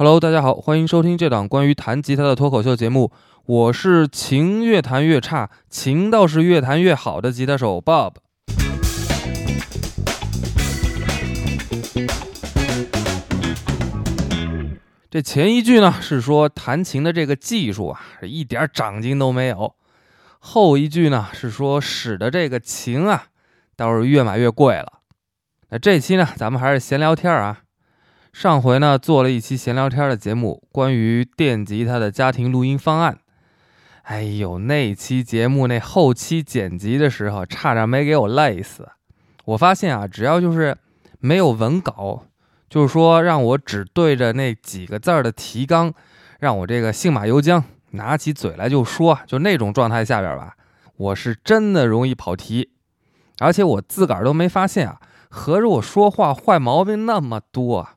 Hello，大家好，欢迎收听这档关于弹吉他的脱口秀节目。我是琴越弹越差，琴倒是越弹越好的吉他手 Bob。这前一句呢是说弹琴的这个技术啊，是一点长进都没有；后一句呢是说使的这个琴啊，倒是越买越贵了。那这期呢，咱们还是闲聊天啊。上回呢做了一期闲聊天的节目，关于电吉他的家庭录音方案。哎呦，那期节目那后期剪辑的时候，差点没给我累死。我发现啊，只要就是没有文稿。就是说，让我只对着那几个字儿的提纲，让我这个信马由缰，拿起嘴来就说，就那种状态下边吧，我是真的容易跑题，而且我自个儿都没发现啊，合着我说话坏毛病那么多，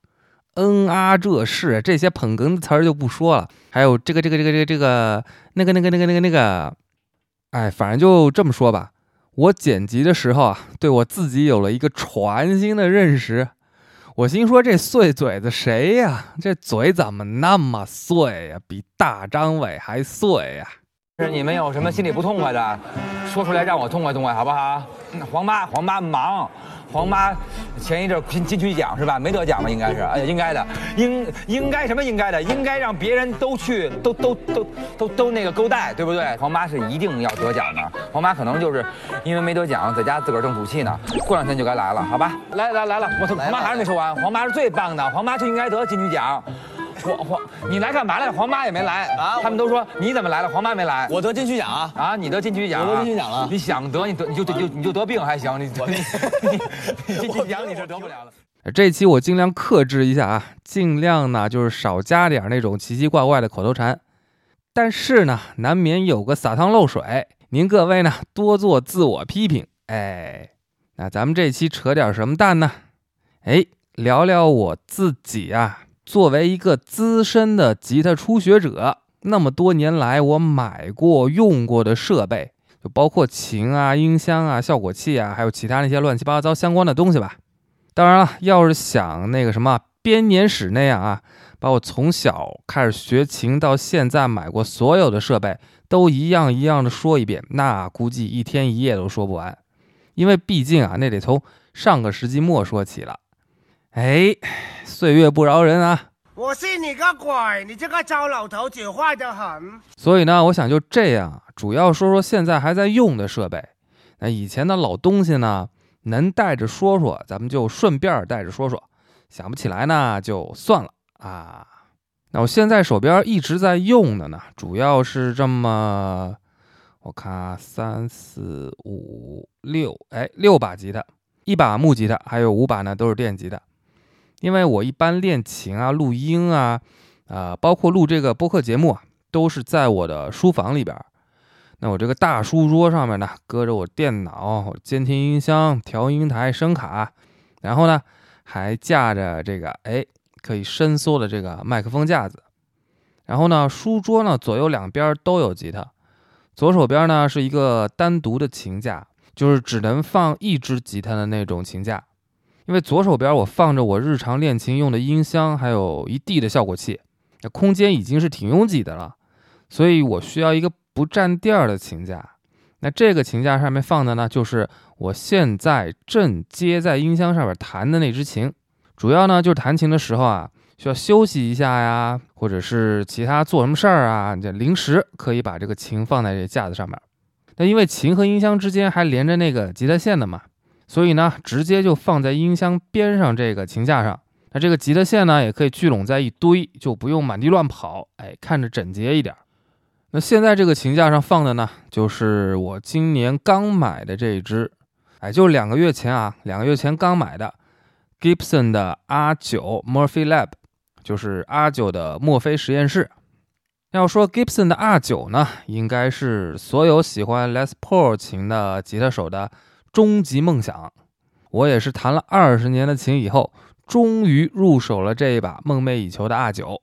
嗯啊这是这些捧哏的词儿就不说了，还有这个这个这个这个这个那个那个那个那个那个，哎，反正就这么说吧，我剪辑的时候啊，对我自己有了一个全新的认识。我心说这碎嘴子谁呀？这嘴怎么那么碎呀？比大张伟还碎呀！是你们有什么心里不痛快的，说出来让我痛快痛快，好不好？黄妈，黄妈忙。黄妈前一阵金金曲奖是吧？没得奖吧？应该是，哎呀，应该的，应应该什么应该的？应该让别人都去，都都都都都那个勾带，对不对？黄妈是一定要得奖的。黄妈可能就是因为没得奖，在家自个儿正赌气呢。过两天就该来了，好吧？来来来了，我黄妈还是没说完。黄妈是最棒的，黄妈就应该得金曲奖。黄黄，你来干嘛来了？黄妈也没来啊！他们都说你怎么来了？黄妈没来。我得金曲奖啊！啊，你得金曲奖，我得金曲奖了。你想得，你得你就就你就得病还行，你你金曲奖你是得不了了。这期我尽量克制一下啊，尽量呢就是少加点那种奇奇怪怪的口头禅，但是呢难免有个撒汤漏水，您各位呢多做自我批评。哎，那咱们这期扯点什么蛋呢？哎，聊聊我自己啊。作为一个资深的吉他初学者，那么多年来我买过用过的设备，就包括琴啊、音箱啊、效果器啊，还有其他那些乱七八糟相关的东西吧。当然了，要是想那个什么编年史那样啊，把我从小开始学琴到现在买过所有的设备都一样一样的说一遍，那估计一天一夜都说不完。因为毕竟啊，那得从上个世纪末说起了。哎。岁月不饶人啊！我信你个鬼！你这个糟老头子坏得很。所以呢，我想就这样，主要说说现在还在用的设备。那以前的老东西呢，能带着说说，咱们就顺便带着说说。想不起来呢，就算了啊。那我现在手边一直在用的呢，主要是这么，我看啊三四五六，哎，六把吉他，一把木吉他，还有五把呢，都是电吉他。因为我一般练琴啊、录音啊，啊，包括录这个播客节目啊，都是在我的书房里边。那我这个大书桌上面呢，搁着我电脑、监听音箱、调音台、声卡，然后呢，还架着这个哎可以伸缩的这个麦克风架子。然后呢，书桌呢左右两边都有吉他，左手边呢是一个单独的琴架，就是只能放一支吉他的那种琴架。因为左手边我放着我日常练琴用的音箱，还有一地的效果器，那空间已经是挺拥挤的了，所以我需要一个不占地儿的琴架。那这个琴架上面放的呢，就是我现在正接在音箱上面弹的那支琴。主要呢就是弹琴的时候啊，需要休息一下呀，或者是其他做什么事儿啊，这临时可以把这个琴放在这架子上面。那因为琴和音箱之间还连着那个吉他线的嘛。所以呢，直接就放在音箱边上这个琴架上。那这个吉他线呢，也可以聚拢在一堆，就不用满地乱跑，哎，看着整洁一点。那现在这个琴架上放的呢，就是我今年刚买的这一支，哎，就两个月前啊，两个月前刚买的 Gibson 的 R9 Murphy Lab，就是 R9 的墨菲实验室。要说 Gibson 的 R9 呢，应该是所有喜欢 Les Paul 琴的吉他手的。终极梦想，我也是弹了二十年的琴以后，终于入手了这一把梦寐以求的 R 九。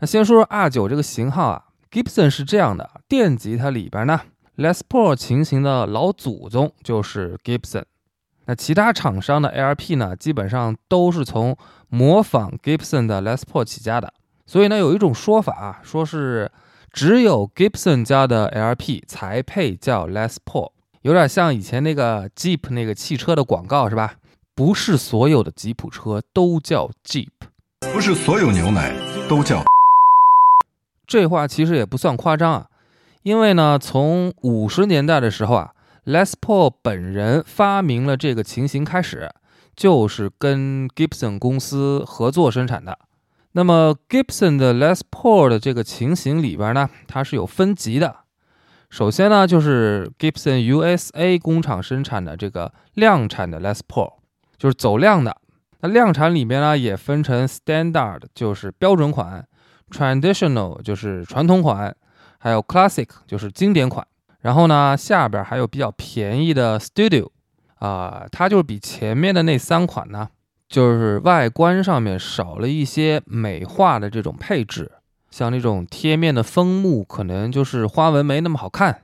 那先说说 R 九这个型号啊，Gibson 是这样的，电吉他里边呢，Les Paul 琴型的老祖宗就是 Gibson。那其他厂商的 LP 呢，基本上都是从模仿 Gibson 的 Les Paul 起家的，所以呢，有一种说法啊，说是只有 Gibson 家的 LP 才配叫 Les Paul，有点像以前那个 Jeep 那个汽车的广告是吧？不是所有的吉普车都叫 Jeep，不是所有牛奶都叫。这话其实也不算夸张啊，因为呢，从五十年代的时候啊，Les Paul 本人发明了这个情形开始，就是跟 Gibson 公司合作生产的。那么 Gibson 的 Les Paul 的这个情形里边呢，它是有分级的。首先呢，就是 Gibson USA 工厂生产的这个量产的 Les Paul，就是走量的。那量产里面呢，也分成 Standard，就是标准款。Traditional 就是传统款，还有 Classic 就是经典款。然后呢，下边还有比较便宜的 Studio，啊，它就是比前面的那三款呢，就是外观上面少了一些美化的这种配置，像那种贴面的枫木，可能就是花纹没那么好看，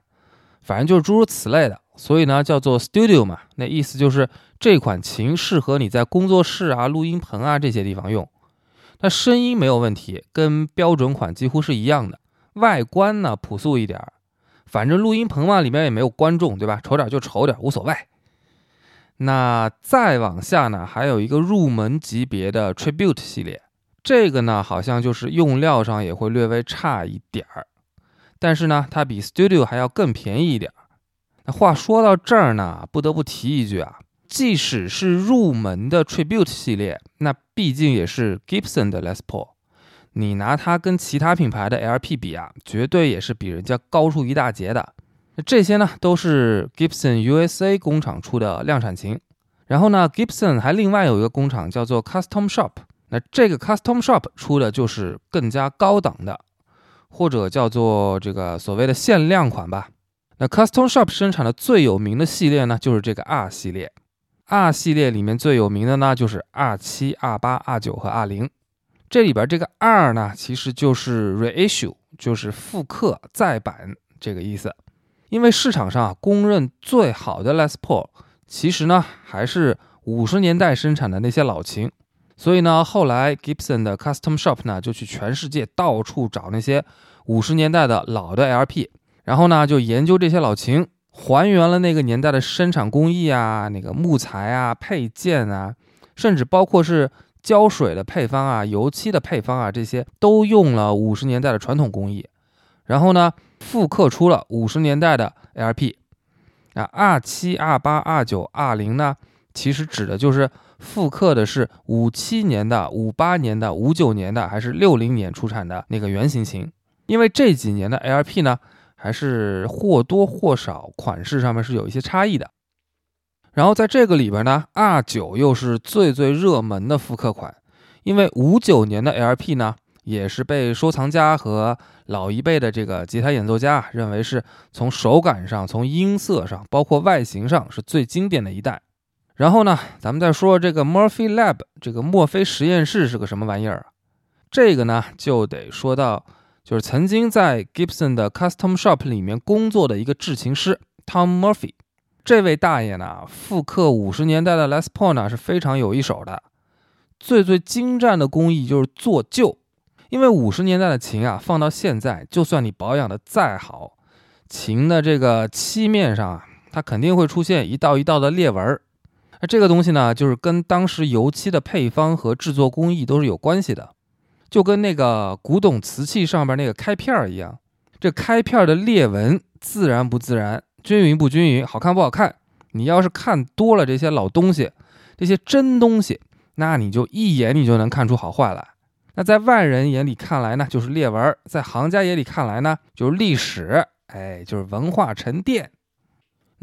反正就是诸如此类的。所以呢，叫做 Studio 嘛，那意思就是这款琴适合你在工作室啊、录音棚啊这些地方用。那声音没有问题，跟标准款几乎是一样的。外观呢朴素一点儿，反正录音棚嘛，里面也没有观众，对吧？丑点就丑点，无所谓。那再往下呢，还有一个入门级别的 Tribute 系列，这个呢好像就是用料上也会略微差一点儿，但是呢，它比 Studio 还要更便宜一点儿。那话说到这儿呢，不得不提一句啊。即使是入门的 Tribute 系列，那毕竟也是 Gibson 的 Les Paul，你拿它跟其他品牌的 LP 比啊，绝对也是比人家高出一大截的。那这些呢，都是 Gibson USA 工厂出的量产琴。然后呢，Gibson 还另外有一个工厂叫做 Custom Shop，那这个 Custom Shop 出的就是更加高档的，或者叫做这个所谓的限量款吧。那 Custom Shop 生产的最有名的系列呢，就是这个 R 系列。R 系列里面最有名的呢，就是 R 七、R 八、R 九和 R 零。这里边这个 R 呢，其实就是 reissue，就是复刻再版这个意思。因为市场上公认最好的 Les Paul，其实呢还是五十年代生产的那些老琴。所以呢，后来 Gibson 的 Custom Shop 呢，就去全世界到处找那些五十年代的老的 LP，然后呢就研究这些老琴。还原了那个年代的生产工艺啊，那个木材啊、配件啊，甚至包括是胶水的配方啊、油漆的配方啊，这些都用了五十年代的传统工艺。然后呢，复刻出了五十年代的 LP。啊，R 七、R 八、R 九、R 零呢，其实指的就是复刻的是五七年的、五八年的、五九年的，还是六零年出产的那个原型琴。因为这几年的 LP 呢。还是或多或少款式上面是有一些差异的。然后在这个里边呢，R 九又是最最热门的复刻款，因为五九年的 LP 呢，也是被收藏家和老一辈的这个吉他演奏家认为是从手感上、从音色上、包括外形上是最经典的一代。然后呢，咱们再说这个 Murphy Lab，这个墨菲实验室是个什么玩意儿啊？这个呢，就得说到。就是曾经在 Gibson 的 Custom Shop 里面工作的一个制琴师 Tom Murphy，这位大爷呢，复刻五十年代的 Les Paul 呢是非常有一手的。最最精湛的工艺就是做旧，因为五十年代的琴啊，放到现在，就算你保养的再好，琴的这个漆面上啊，它肯定会出现一道一道的裂纹儿。那这个东西呢，就是跟当时油漆的配方和制作工艺都是有关系的。就跟那个古董瓷器上边那个开片儿一样，这开片的裂纹自然不自然，均匀不均匀，好看不好看。你要是看多了这些老东西，这些真东西，那你就一眼你就能看出好坏来。那在外人眼里看来呢，就是裂纹；在行家眼里看来呢，就是历史，哎，就是文化沉淀。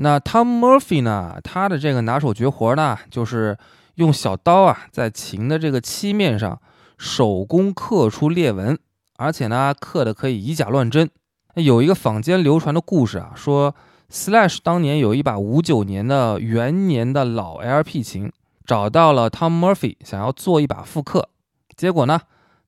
那 Tom Murphy 呢，他的这个拿手绝活呢，就是用小刀啊，在琴的这个漆面上。手工刻出裂纹，而且呢，刻的可以以假乱真。有一个坊间流传的故事啊，说 Slash 当年有一把五九年的元年的老 LP 琴，找到了 Tom Murphy，想要做一把复刻。结果呢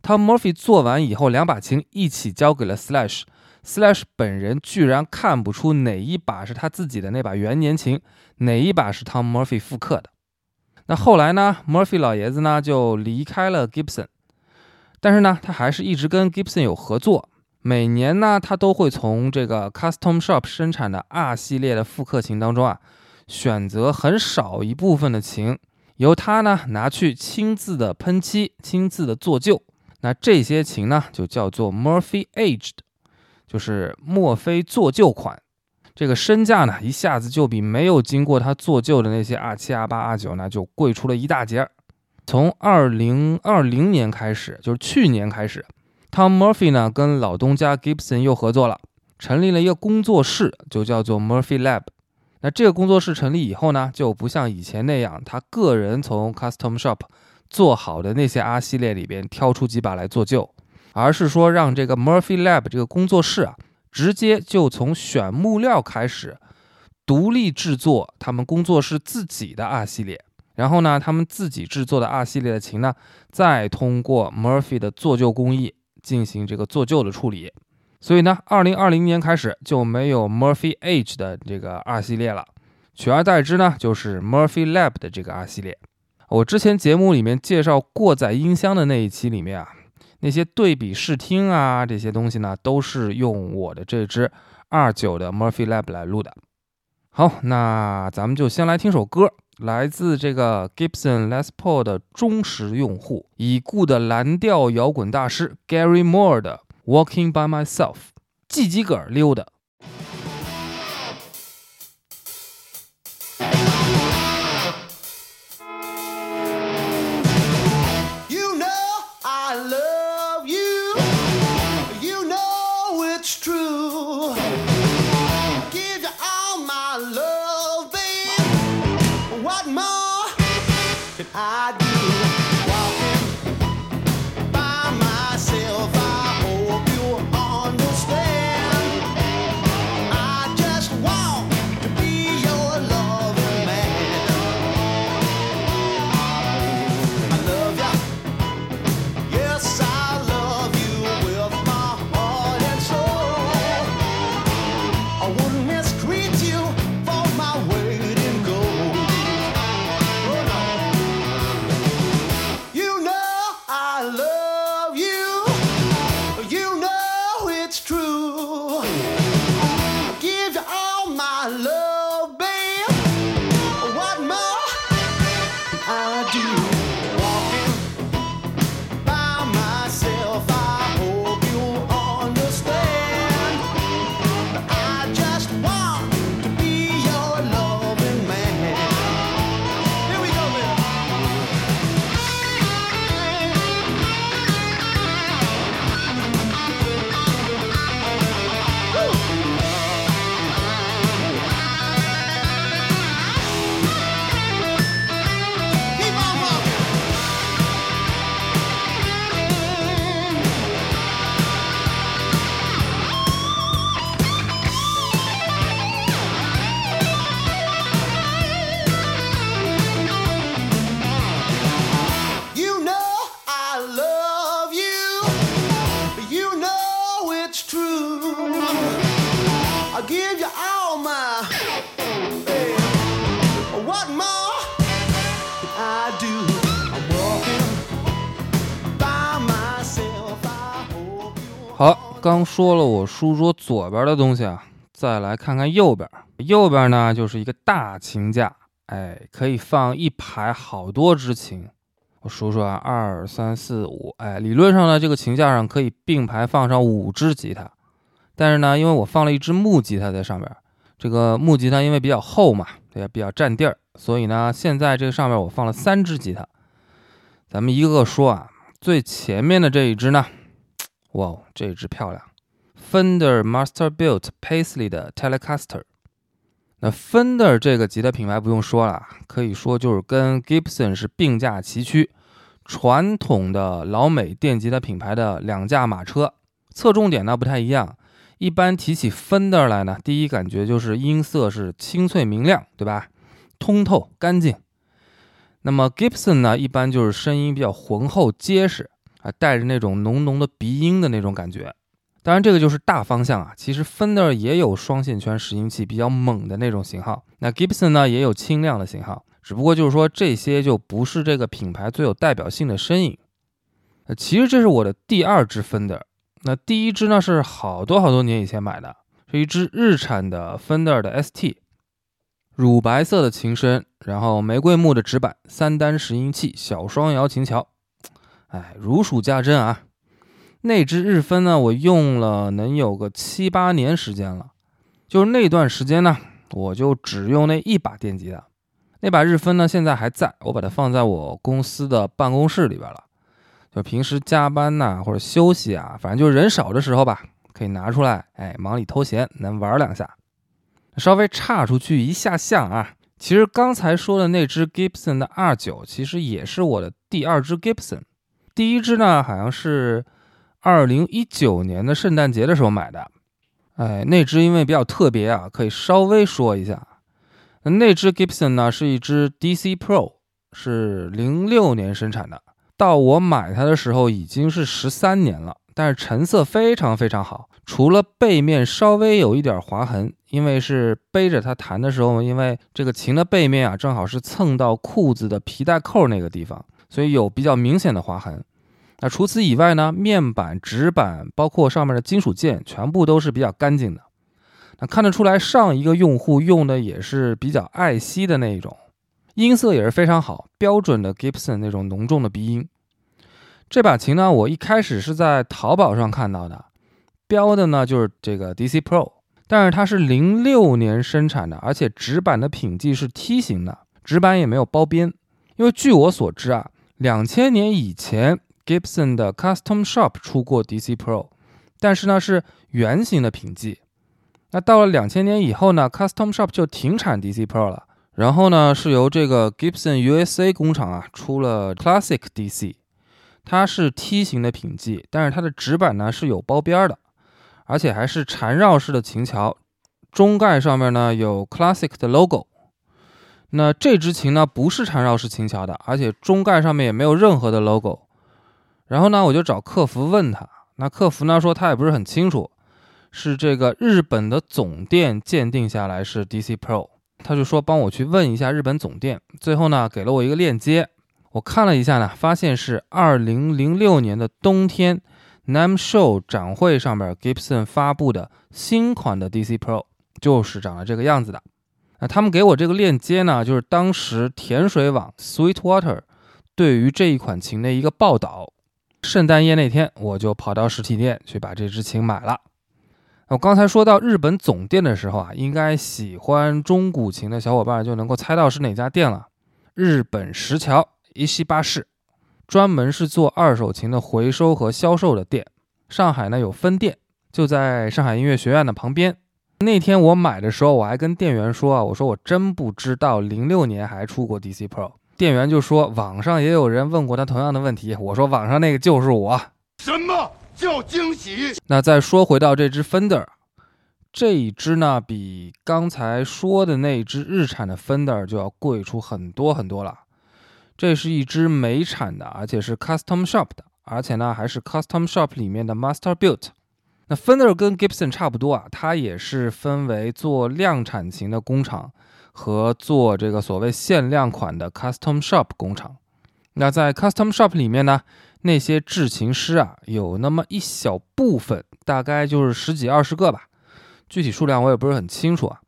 ，Tom Murphy 做完以后，两把琴一起交给了 Slash Slash 本人居然看不出哪一把是他自己的那把元年琴，哪一把是 Tom Murphy 复刻的。那后来呢，Murphy 老爷子呢就离开了 Gibson。但是呢，他还是一直跟 Gibson 有合作。每年呢，他都会从这个 Custom Shop 生产的 R 系列的复刻琴当中啊，选择很少一部分的琴，由他呢拿去亲自的喷漆、亲自的做旧。那这些琴呢，就叫做 Murphy Aged，就是墨菲做旧款。这个身价呢，一下子就比没有经过他做旧的那些 R 七、R 八、R 九呢，就贵出了一大截儿。从二零二零年开始，就是去年开始。Tom Murphy 呢，跟老东家 Gibson 又合作了，成立了一个工作室，就叫做 Murphy Lab。那这个工作室成立以后呢，就不像以前那样，他个人从 Custom Shop 做好的那些 R 系列里边挑出几把来做旧，而是说让这个 Murphy Lab 这个工作室啊，直接就从选木料开始，独立制作他们工作室自己的 R 系列。然后呢，他们自己制作的 R 系列的琴呢，再通过 Murphy 的做旧工艺。进行这个做旧的处理，所以呢，二零二零年开始就没有 Murphy Age 的这个 R 系列了，取而代之呢，就是 Murphy Lab 的这个 R 系列。我之前节目里面介绍过载音箱的那一期里面啊，那些对比试听啊这些东西呢，都是用我的这支 R 九的 Murphy Lab 来录的。好，那咱们就先来听首歌。来自这个 Gibson Les Paul 的忠实用户，已故的蓝调摇滚大师 Gary Moore 的 Walking by Myself，系几个溜达。刚说了我书桌左边的东西啊，再来看看右边。右边呢就是一个大琴架，哎，可以放一排好多支琴。我数数啊，二三四五，哎，理论上呢，这个琴架上可以并排放上五支吉他。但是呢，因为我放了一支木吉他在上边，这个木吉他因为比较厚嘛，也比较占地儿，所以呢，现在这个上面我放了三支吉他。咱们一个个说啊，最前面的这一支呢。哇，这一支漂亮，Fender Masterbuilt Paisley 的 Telecaster。那 Fender 这个吉他品牌不用说了，可以说就是跟 Gibson 是并驾齐驱，传统的老美电吉他品牌的两驾马车。侧重点呢不太一样，一般提起 Fender 来呢，第一感觉就是音色是清脆明亮，对吧？通透干净。那么 Gibson 呢，一般就是声音比较浑厚结实。啊，带着那种浓浓的鼻音的那种感觉，当然这个就是大方向啊。其实 Fender 也有双线圈拾音器比较猛的那种型号，那 Gibson 呢也有轻量的型号，只不过就是说这些就不是这个品牌最有代表性的身影。呃，其实这是我的第二支 Fender，那第一支呢是好多好多年以前买的，是一支日产的 Fender 的 ST，乳白色的琴身，然后玫瑰木的指板，三单拾音器，小双摇琴桥，哎，如数家珍啊。那支日分呢，我用了能有个七八年时间了，就是那段时间呢，我就只用那一把电吉他。那把日分呢，现在还在，我把它放在我公司的办公室里边了。就平时加班呐，或者休息啊，反正就是人少的时候吧，可以拿出来，哎，忙里偷闲，能玩两下。稍微岔出去一下下啊，其实刚才说的那支 Gibson 的 R9，其实也是我的第二支 Gibson。第一支呢，好像是。二零一九年的圣诞节的时候买的，哎，那只因为比较特别啊，可以稍微说一下。那只 Gibson 呢是一只 DC Pro，是零六年生产的，到我买它的时候已经是十三年了，但是成色非常非常好，除了背面稍微有一点划痕，因为是背着它弹的时候，因为这个琴的背面啊正好是蹭到裤子的皮带扣那个地方，所以有比较明显的划痕。那除此以外呢？面板、纸板，包括上面的金属件，全部都是比较干净的。那看得出来，上一个用户用的也是比较爱惜的那一种，音色也是非常好，标准的 Gibson 那种浓重的鼻音。这把琴呢，我一开始是在淘宝上看到的，标的呢就是这个 DC Pro，但是它是零六年生产的，而且纸板的品质是梯形的，纸板也没有包边。因为据我所知啊，两千年以前。Gibson 的 Custom Shop 出过 DC Pro，但是呢是圆形的品记。那到了两千年以后呢，Custom Shop 就停产 DC Pro 了。然后呢是由这个 Gibson USA 工厂啊出了 Classic DC，它是梯形的品记，但是它的指板呢是有包边的，而且还是缠绕式的琴桥，中盖上面呢有 Classic 的 logo。那这支琴呢不是缠绕式琴桥的，而且中盖上面也没有任何的 logo。然后呢，我就找客服问他，那客服呢说他也不是很清楚，是这个日本的总店鉴定下来是 DC Pro，他就说帮我去问一下日本总店，最后呢给了我一个链接，我看了一下呢，发现是二零零六年的冬天 NAM Show 展会上面 Gibson 发布的新款的 DC Pro，就是长了这个样子的。那他们给我这个链接呢，就是当时甜水网 Sweetwater 对于这一款琴的一个报道。圣诞夜那天，我就跑到实体店去把这支琴买了。我刚才说到日本总店的时候啊，应该喜欢中古琴的小伙伴就能够猜到是哪家店了。日本石桥一西巴士，专门是做二手琴的回收和销售的店。上海呢有分店，就在上海音乐学院的旁边。那天我买的时候，我还跟店员说啊，我说我真不知道零六年还出过 DC Pro。店员就说：“网上也有人问过他同样的问题。”我说：“网上那个就是我。”什么叫惊喜？那再说回到这只 Fender，这一只呢比刚才说的那只日产的 Fender 就要贵出很多很多了。这是一只美产的，而且是 Custom Shop 的，而且呢还是 Custom Shop 里面的 Master Built。那 Fender 跟 Gibson 差不多啊，它也是分为做量产型的工厂。和做这个所谓限量款的 custom shop 工厂，那在 custom shop 里面呢，那些制琴师啊，有那么一小部分，大概就是十几二十个吧，具体数量我也不是很清楚啊，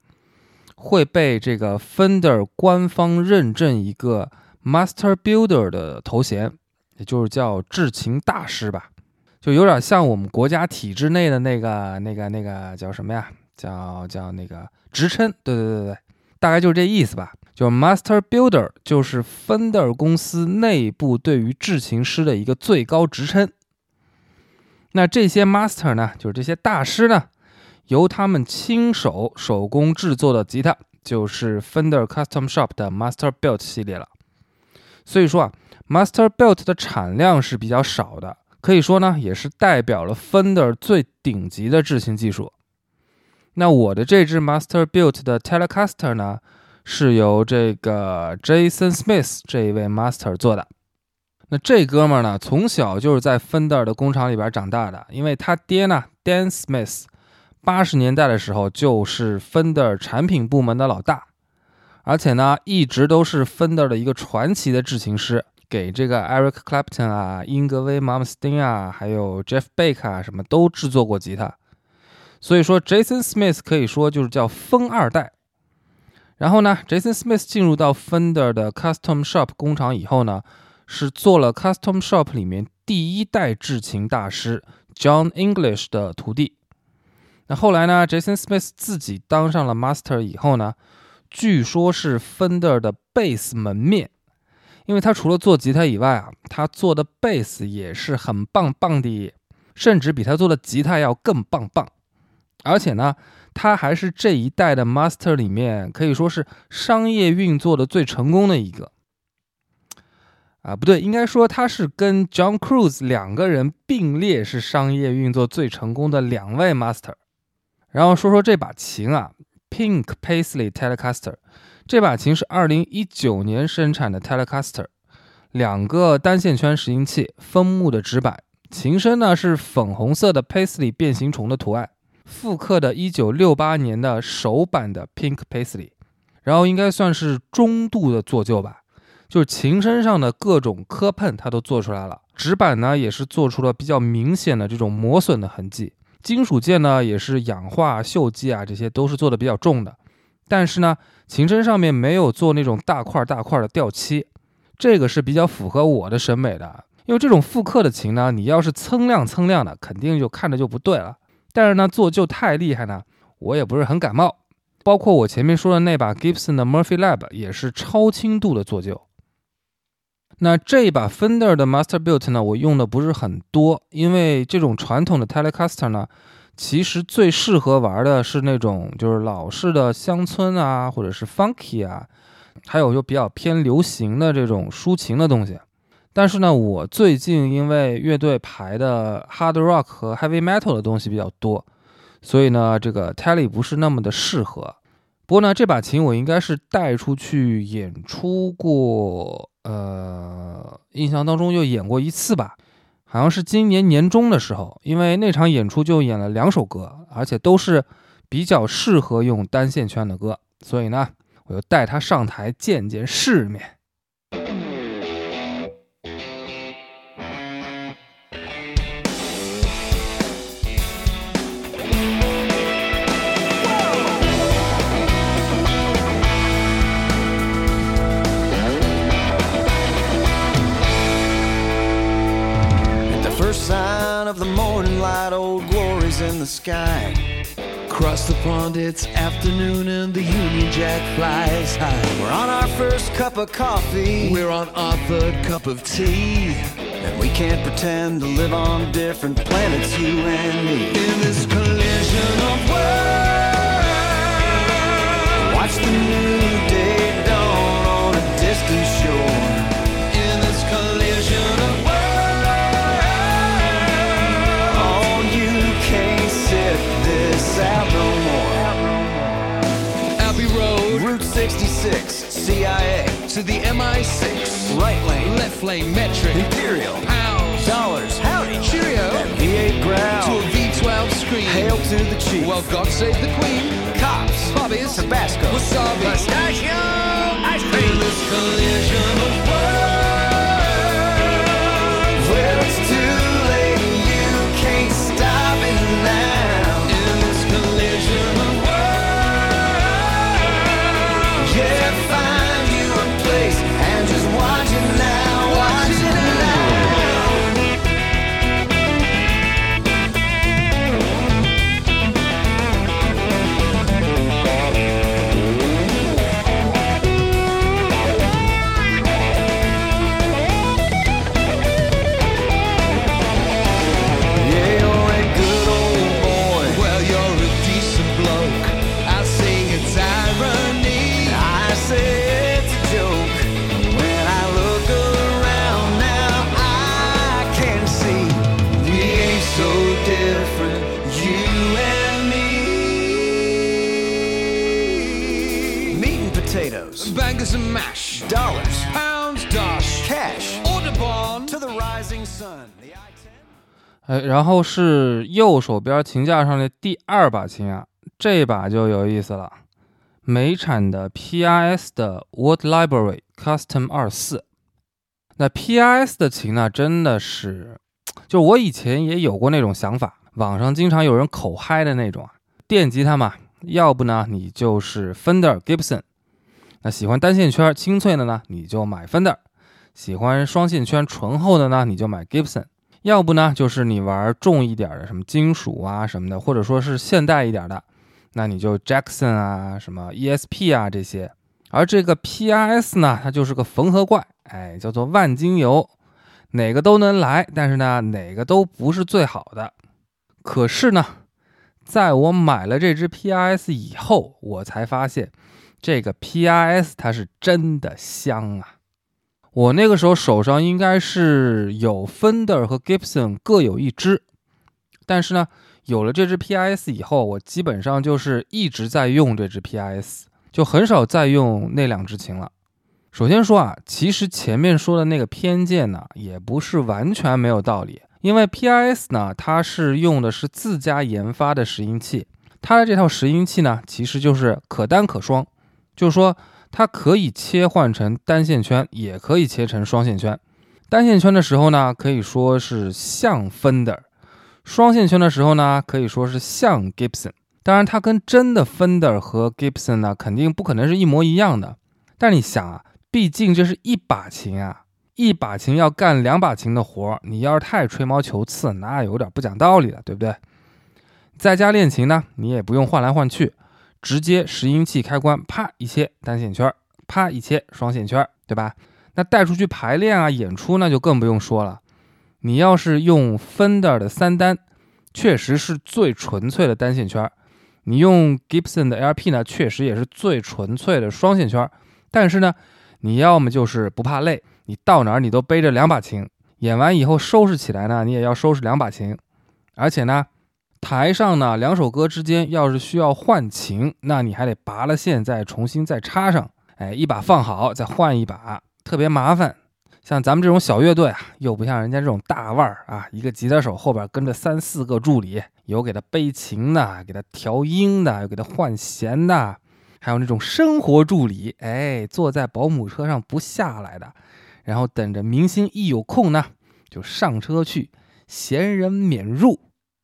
会被这个 Fender 官方认证一个 master builder 的头衔，也就是叫制琴大师吧，就有点像我们国家体制内的那个那个那个叫什么呀？叫叫那个职称？对对对对。大概就是这意思吧，就 Master Builder，就是 Fender 公司内部对于制琴师的一个最高职称。那这些 Master 呢，就是这些大师呢，由他们亲手手工制作的吉他，就是 Fender Custom Shop 的 Master Built 系列了。所以说啊，Master Built 的产量是比较少的，可以说呢，也是代表了 Fender 最顶级的制琴技术。那我的这支 Master Built 的 Telecaster 呢，是由这个 Jason Smith 这一位 Master 做的。那这哥们儿呢，从小就是在 Fender 的工厂里边长大的，因为他爹呢，Dan Smith，八十年代的时候就是 Fender 产品部门的老大，而且呢，一直都是 Fender 的一个传奇的制琴师，给这个 Eric Clapton 啊、英格威·马姆斯丁啊，还有 Jeff Beck 啊，什么都制作过吉他。所以说，Jason Smith 可以说就是叫风二代。然后呢，Jason Smith 进入到 Fender 的 Custom Shop 工厂以后呢，是做了 Custom Shop 里面第一代制琴大师 John English 的徒弟。那后来呢，Jason Smith 自己当上了 Master 以后呢，据说是 Fender 的贝斯门面，因为他除了做吉他以外啊，他做的贝斯也是很棒棒的，甚至比他做的吉他要更棒棒。而且呢，他还是这一代的 Master 里面可以说是商业运作的最成功的一个。啊，不对，应该说他是跟 John Cruz 两个人并列是商业运作最成功的两位 Master。然后说说这把琴啊，Pink Paisley Telecaster，这把琴是2019年生产的 Telecaster，两个单线圈拾音器，枫木的指板，琴身呢是粉红色的 Paisley 变形虫的图案。复刻的1968年的首版的 Pink Paisley，然后应该算是中度的做旧吧，就是琴身上的各种磕碰它都做出来了，指板呢也是做出了比较明显的这种磨损的痕迹，金属件呢也是氧化锈迹啊，这些都是做的比较重的，但是呢琴身上面没有做那种大块大块的掉漆，这个是比较符合我的审美的，因为这种复刻的琴呢，你要是蹭亮蹭亮的，肯定就看着就不对了。但是呢，做旧太厉害呢，我也不是很感冒。包括我前面说的那把 Gibson 的 Murphy Lab 也是超轻度的做旧。那这一把 Fender 的 Masterbuilt 呢，我用的不是很多，因为这种传统的 Telecaster 呢，其实最适合玩的是那种就是老式的乡村啊，或者是 Funky 啊，还有就比较偏流行的这种抒情的东西。但是呢，我最近因为乐队排的 hard rock 和 heavy metal 的东西比较多，所以呢，这个 Tele 不是那么的适合。不过呢，这把琴我应该是带出去演出过，呃，印象当中就演过一次吧，好像是今年年中的时候，因为那场演出就演了两首歌，而且都是比较适合用单线圈的歌，所以呢，我就带他上台见见世面。Of the morning light, old glories in the sky. Across the pond, it's afternoon and the Union Jack flies high. We're on our first cup of coffee. We're on our third cup of tea. And we can't pretend to live on different planets, you and me. In this collision To the MI6, right lane, left lane, metric, imperial, pounds, dollars, howdy, cheerio, and V8 growl. To a V12 screen, hail to the chief. Well, God save the queen. Cops, bobbies, Tabasco, wasabi, pistachio, ice cream. This collision 然后是右手边琴架上的第二把琴啊，这把就有意思了，美产的 PRS 的 Wood Library Custom 二四。那 PRS 的琴呢，真的是，就我以前也有过那种想法，网上经常有人口嗨的那种啊，电吉他嘛，要不呢你就是 Fender Gibson，那喜欢单线圈清脆的呢，你就买 Fender；喜欢双线圈醇厚的呢，你就买 Gibson。要不呢就是你玩重一点的，什么金属啊什么的，或者说是现代一点的，那你就 Jackson 啊，什么 ESP 啊这些。而这个 PRS 呢，它就是个缝合怪，哎，叫做万金油，哪个都能来，但是呢，哪个都不是最好的。可是呢，在我买了这只 PRS 以后，我才发现，这个 PRS 它是真的香啊！我那个时候手上应该是有 Fender 和 Gibson 各有一支，但是呢，有了这支 PRS 以后，我基本上就是一直在用这支 PRS。就很少再用那两支琴了。首先说啊，其实前面说的那个偏见呢，也不是完全没有道理。因为 PRS 呢，它是用的是自家研发的拾音器，它的这套拾音器呢，其实就是可单可双，就是说它可以切换成单线圈，也可以切成双线圈。单线圈的时候呢，可以说是像 Fender；双线圈的时候呢，可以说是像 Gibson。当然，它跟真的 Fender 和 Gibson 呢，肯定不可能是一模一样的。但你想啊，毕竟这是一把琴啊，一把琴要干两把琴的活儿，你要是太吹毛求疵，那有点不讲道理了，对不对？在家练琴呢，你也不用换来换去，直接拾音器开关，啪一切单线圈，啪一切双线圈，对吧？那带出去排练啊、演出那就更不用说了。你要是用 Fender 的三单，确实是最纯粹的单线圈。你用 Gibson 的 LP 呢，确实也是最纯粹的双线圈。但是呢，你要么就是不怕累，你到哪儿你都背着两把琴，演完以后收拾起来呢，你也要收拾两把琴。而且呢，台上呢两首歌之间要是需要换琴，那你还得拔了线再重新再插上，哎，一把放好再换一把，特别麻烦。像咱们这种小乐队啊，又不像人家这种大腕儿啊，一个吉他手后边跟着三四个助理，有给他背琴的，给他调音的，有给他换弦的，还有那种生活助理，哎，坐在保姆车上不下来的，然后等着明星一有空呢，就上车去，闲人免入。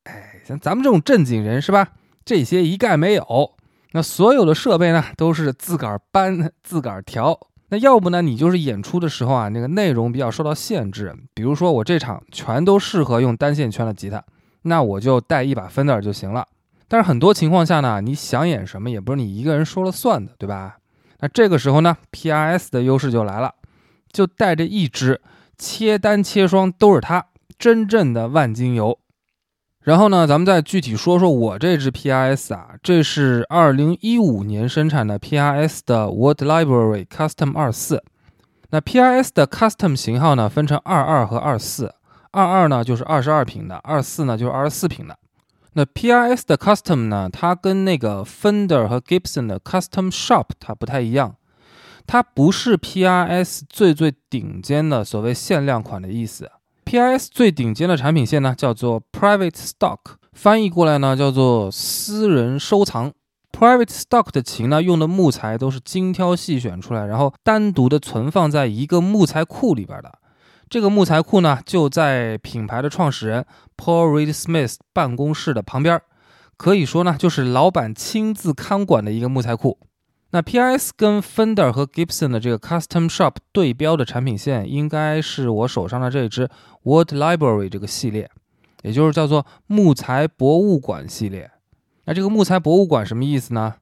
哎，像咱们这种正经人是吧？这些一概没有。那所有的设备呢，都是自个儿搬，自个儿调。那要不呢？你就是演出的时候啊，那个内容比较受到限制。比如说我这场全都适合用单线圈的吉他，那我就带一把芬德尔就行了。但是很多情况下呢，你想演什么也不是你一个人说了算的，对吧？那这个时候呢，PRS 的优势就来了，就带着一支切单切双都是它，真正的万金油。然后呢，咱们再具体说说我这支 PRS 啊，这是二零一五年生产的 PRS 的 Word Library Custom 二四。那 PRS 的 Custom 型号呢，分成二二和二四。二二呢就是二十二平的，二四呢就是二十四平的。那 PRS 的 Custom 呢，它跟那个 Fender 和 Gibson 的 Custom Shop 它不太一样，它不是 PRS 最最顶尖的所谓限量款的意思。PIS 最顶尖的产品线呢，叫做 Private Stock，翻译过来呢叫做私人收藏。Private Stock 的琴呢，用的木材都是精挑细选出来，然后单独的存放在一个木材库里边的。这个木材库呢，就在品牌的创始人 Paul Reed Smith 办公室的旁边，可以说呢，就是老板亲自看管的一个木材库。那 PRS 跟 Fender 和 Gibson 的这个 Custom Shop 对标的产品线，应该是我手上的这支 Word Library 这个系列，也就是叫做木材博物馆系列。那这个木材博物馆什么意思呢？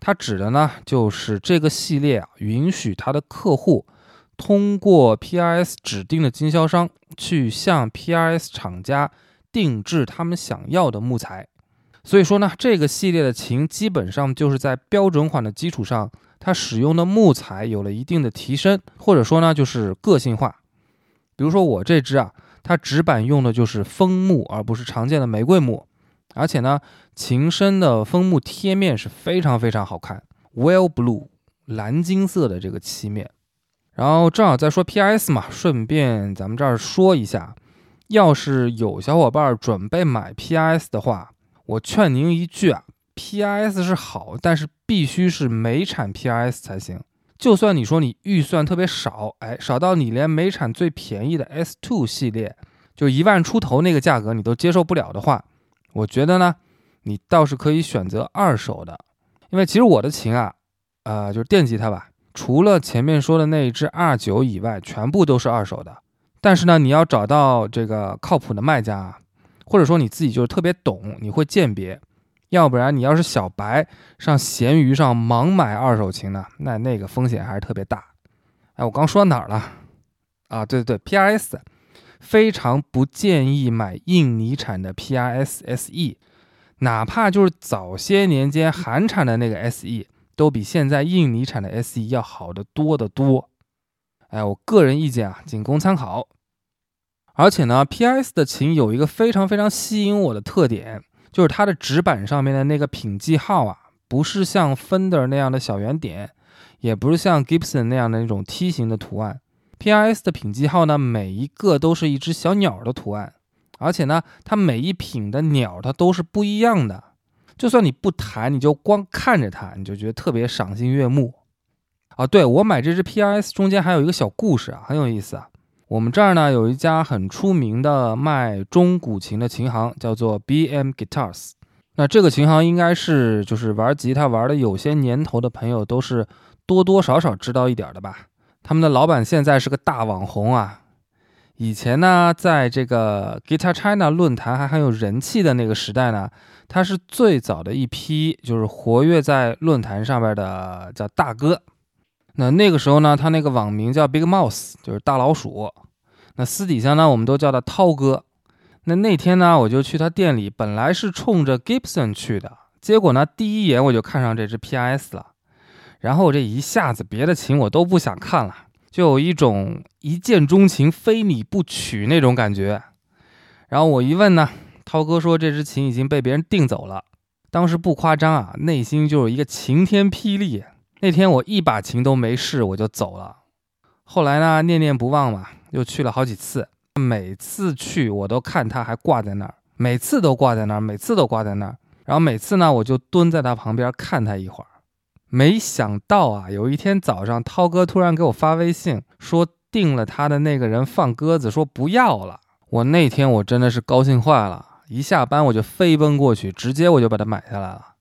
它指的呢，就是这个系列啊，允许它的客户通过 PRS 指定的经销商去向 PRS 厂家定制他们想要的木材。所以说呢，这个系列的琴基本上就是在标准款的基础上，它使用的木材有了一定的提升，或者说呢就是个性化。比如说我这支啊，它指板用的就是枫木，而不是常见的玫瑰木，而且呢，琴身的枫木贴面是非常非常好看，well blue 蓝金色的这个漆面。然后正好在说 PIS 嘛，顺便咱们这儿说一下，要是有小伙伴准备买 PIS 的话。我劝您一句啊，PRS 是好，但是必须是美产 PRS 才行。就算你说你预算特别少，哎，少到你连美产最便宜的 S2 系列就一万出头那个价格你都接受不了的话，我觉得呢，你倒是可以选择二手的，因为其实我的琴啊，呃，就是电吉他吧，除了前面说的那一只 R9 以外，全部都是二手的。但是呢，你要找到这个靠谱的卖家啊，或者说你自己就是特别懂，你会鉴别。要不然你要是小白上闲鱼上盲买二手琴呢，那那个风险还是特别大。哎，我刚说到哪儿了？啊，对对对，PRS，非常不建议买印尼产的 PRS SE，哪怕就是早些年间韩产的那个 SE，都比现在印尼产的 SE 要好得多得多。哎，我个人意见啊，仅供参考。而且呢，PRS 的琴有一个非常非常吸引我的特点。就是它的纸板上面的那个品记号啊，不是像 Fender 那样的小圆点，也不是像 Gibson 那样的那种梯形的图案。PRS 的品记号呢，每一个都是一只小鸟的图案，而且呢，它每一品的鸟它都是不一样的。就算你不弹，你就光看着它，你就觉得特别赏心悦目。啊，对我买这只 PRS 中间还有一个小故事啊，很有意思啊。我们这儿呢有一家很出名的卖中古琴的琴行，叫做 B.M. Guitars。那这个琴行应该是就是玩吉他玩的有些年头的朋友都是多多少少知道一点的吧。他们的老板现在是个大网红啊。以前呢，在这个 Guitar China 论坛还很有人气的那个时代呢，他是最早的一批就是活跃在论坛上边的叫大哥。那那个时候呢，他那个网名叫 Big Mouse，就是大老鼠。那私底下呢，我们都叫他涛哥。那那天呢，我就去他店里，本来是冲着 Gibson 去的，结果呢，第一眼我就看上这只 PRS 了。然后我这一下子，别的琴我都不想看了，就有一种一见钟情、非你不娶那种感觉。然后我一问呢，涛哥说这只琴已经被别人订走了。当时不夸张啊，内心就是一个晴天霹雳。那天我一把琴都没试，我就走了。后来呢，念念不忘嘛，又去了好几次。每次去我都看他还挂在那儿，每次都挂在那儿，每次都挂在那儿。然后每次呢，我就蹲在他旁边看他一会儿。没想到啊，有一天早上，涛哥突然给我发微信说订了他的那个人放鸽子，说不要了。我那天我真的是高兴坏了，一下班我就飞奔过去，直接我就把它买下来了。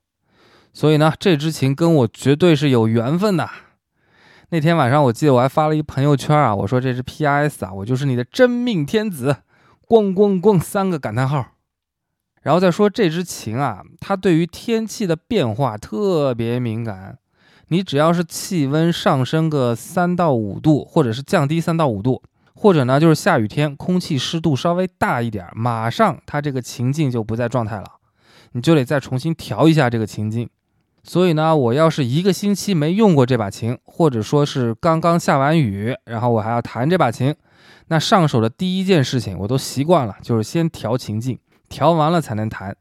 所以呢，这支琴跟我绝对是有缘分的。那天晚上，我记得我还发了一朋友圈啊，我说这支 PRS 啊，我就是你的真命天子，咣咣咣三个感叹号。然后再说这只琴啊，它对于天气的变化特别敏感，你只要是气温上升个三到五度，或者是降低三到五度，或者呢就是下雨天，空气湿度稍微大一点，马上它这个情境就不在状态了，你就得再重新调一下这个情境。所以呢，我要是一个星期没用过这把琴，或者说是刚刚下完雨，然后我还要弹这把琴，那上手的第一件事情我都习惯了，就是先调琴颈，调完了才能弹。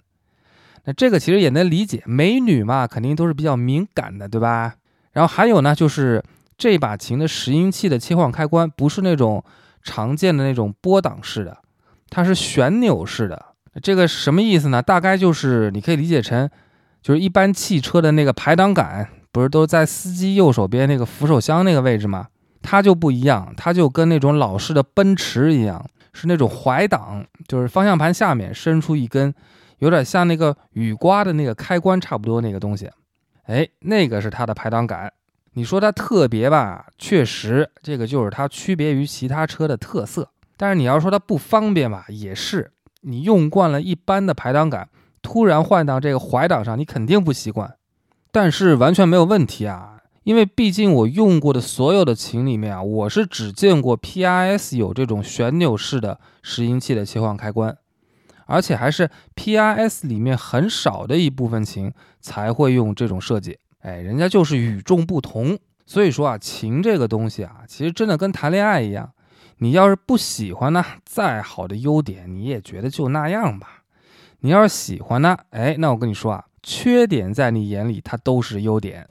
那这个其实也能理解，美女嘛，肯定都是比较敏感的，对吧？然后还有呢，就是这把琴的拾音器的切换开关不是那种常见的那种拨档式的，它是旋钮式的。这个什么意思呢？大概就是你可以理解成。就是一般汽车的那个排挡杆，不是都在司机右手边那个扶手箱那个位置吗？它就不一样，它就跟那种老式的奔驰一样，是那种怀档，就是方向盘下面伸出一根，有点像那个雨刮的那个开关差不多那个东西。哎，那个是它的排挡杆。你说它特别吧，确实，这个就是它区别于其他车的特色。但是你要说它不方便吧，也是，你用惯了一般的排挡杆。突然换到这个怀档上，你肯定不习惯，但是完全没有问题啊！因为毕竟我用过的所有的琴里面啊，我是只见过 PRS 有这种旋钮式的拾音器的切换开关，而且还是 PRS 里面很少的一部分琴才会用这种设计。哎，人家就是与众不同。所以说啊，琴这个东西啊，其实真的跟谈恋爱一样，你要是不喜欢呢，再好的优点你也觉得就那样吧。你要是喜欢呢，哎，那我跟你说啊，缺点在你眼里它都是优点。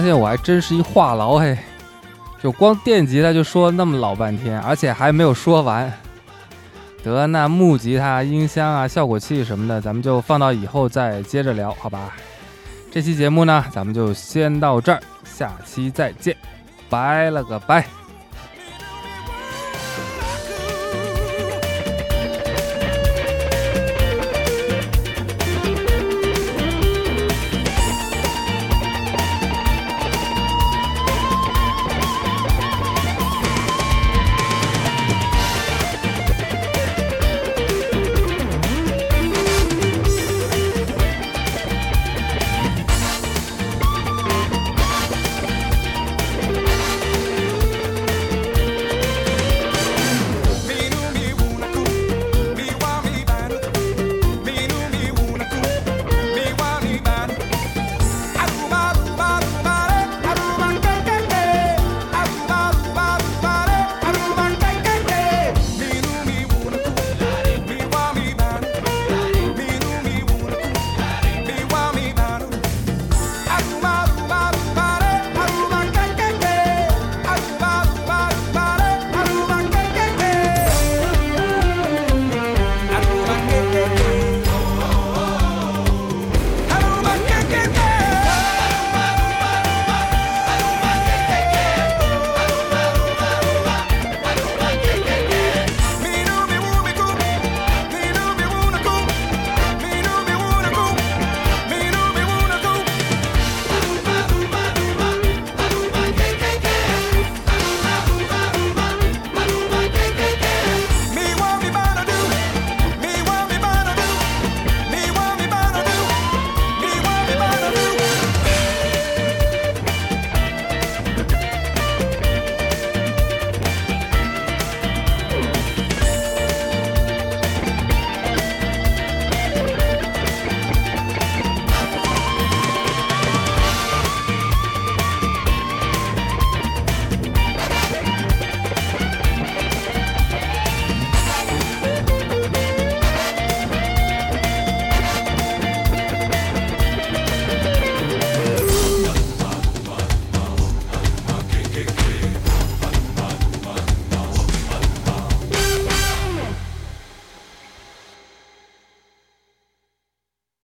发现我还真是一话痨嘿，就光电吉他就说那么老半天，而且还没有说完。得，那木吉他、音箱啊、效果器什么的，咱们就放到以后再接着聊，好吧？这期节目呢，咱们就先到这儿，下期再见，拜了个拜。